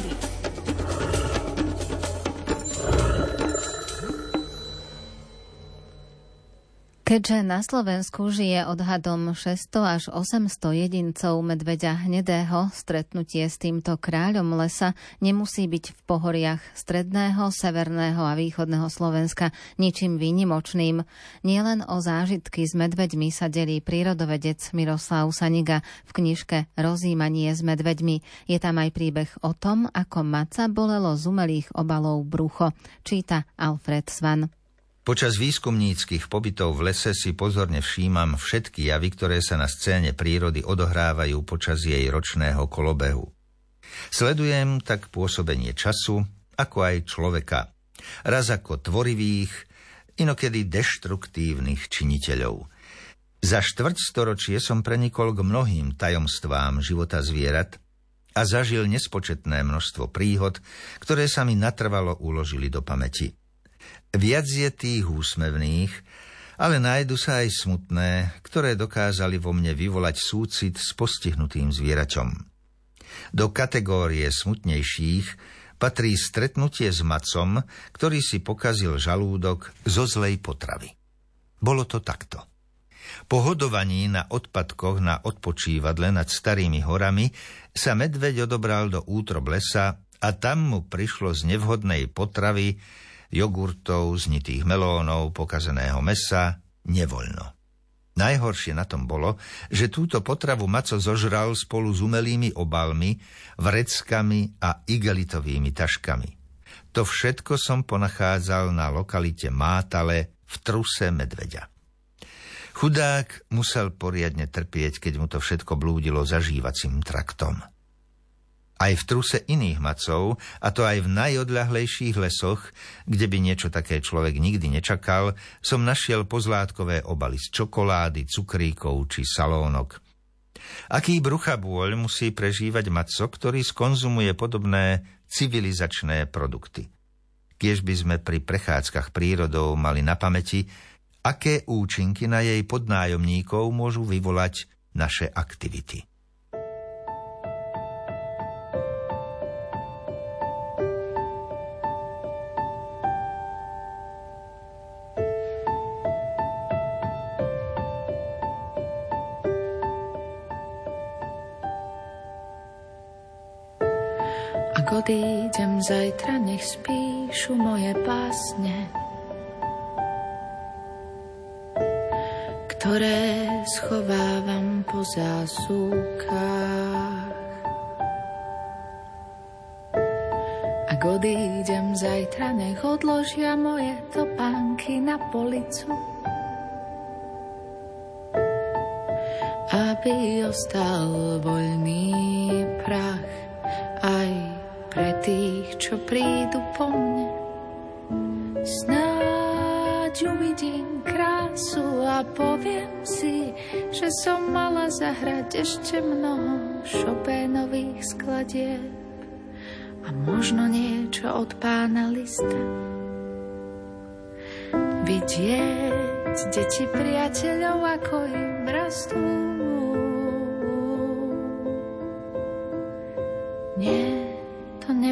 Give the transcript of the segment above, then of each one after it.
prírody. Keďže na Slovensku žije odhadom 600 až 800 jedincov medveďa hnedého, stretnutie s týmto kráľom lesa nemusí byť v pohoriach stredného, severného a východného Slovenska ničím výnimočným. Nielen o zážitky s medveďmi sa delí prírodovedec Miroslav Saniga v knižke Rozímanie s medveďmi. Je tam aj príbeh o tom, ako maca bolelo z umelých obalov brucho. Číta Alfred Svan. Počas výskumníckých pobytov v lese si pozorne všímam všetky javy, ktoré sa na scéne prírody odohrávajú počas jej ročného kolobehu. Sledujem tak pôsobenie času, ako aj človeka. Raz ako tvorivých, inokedy deštruktívnych činiteľov. Za štvrť storočie som prenikol k mnohým tajomstvám života zvierat a zažil nespočetné množstvo príhod, ktoré sa mi natrvalo uložili do pamäti. Viac je tých úsmevných, ale nájdu sa aj smutné, ktoré dokázali vo mne vyvolať súcit s postihnutým zvieraťom. Do kategórie smutnejších patrí stretnutie s macom, ktorý si pokazil žalúdok zo zlej potravy. Bolo to takto. Po hodovaní na odpadkoch na odpočívadle nad starými horami sa medveď odobral do útrob lesa a tam mu prišlo z nevhodnej potravy jogurtov, znitých melónov, pokazeného mesa, nevoľno. Najhoršie na tom bolo, že túto potravu maco zožral spolu s umelými obalmi, vreckami a igelitovými taškami. To všetko som ponachádzal na lokalite Mátale v truse medveďa. Chudák musel poriadne trpieť, keď mu to všetko blúdilo zažívacím traktom aj v truse iných macov, a to aj v najodľahlejších lesoch, kde by niečo také človek nikdy nečakal, som našiel pozlátkové obaly z čokolády, cukríkov či salónok. Aký bruchabôľ musí prežívať maco, ktorý skonzumuje podobné civilizačné produkty. Kiež by sme pri prechádzkach prírodou mali na pamäti, aké účinky na jej podnájomníkov môžu vyvolať naše aktivity. Odídem zajtra, nech spíšu moje pásne, ktoré schovávam po zásukách. Ak odídem zajtra, nech odložia moje topánky na policu, aby ostal voľný čo prídu po mne. Snáď uvidím krásu a poviem si, že som mala zahrať ešte mnoho šopénových skladieb a možno niečo od pána lista. Vidieť deti priateľov, ako im rastú.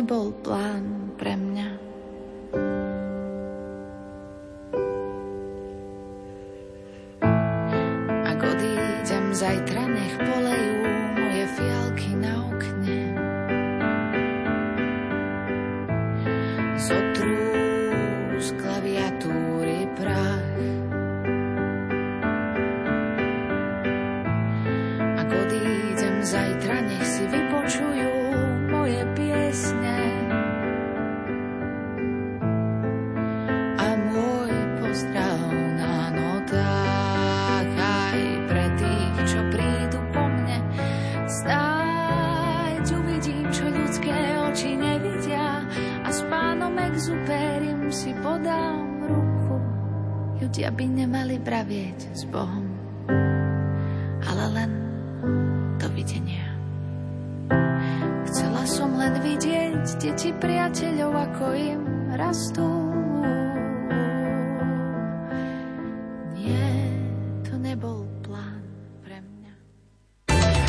Nebol plán pre mňa. Ak odídem zajtra, nech polejú moje fialky na okne. Zotrú z klaviatúry prach. Ak odídem zajtra, nech si vypočujú moje piesne. Stáť uvidím, čo ľudské oči nevidia a s pánom exuperim si podám ruku. Ľudia by nemali bravieť s Bohom, ale len dovidenia. Chcela som len vidieť deti priateľov, ako im rastú.